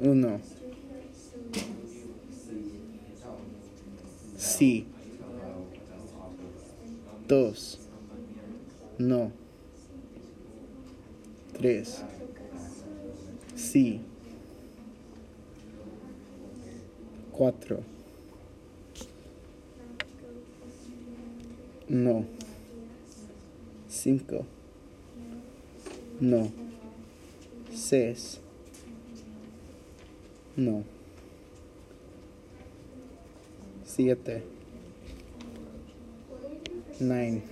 Uno. Sí. Dos. No. Tres. Sí. Cuatro. No. Cinco. No. Seis. No. Siete. Nine.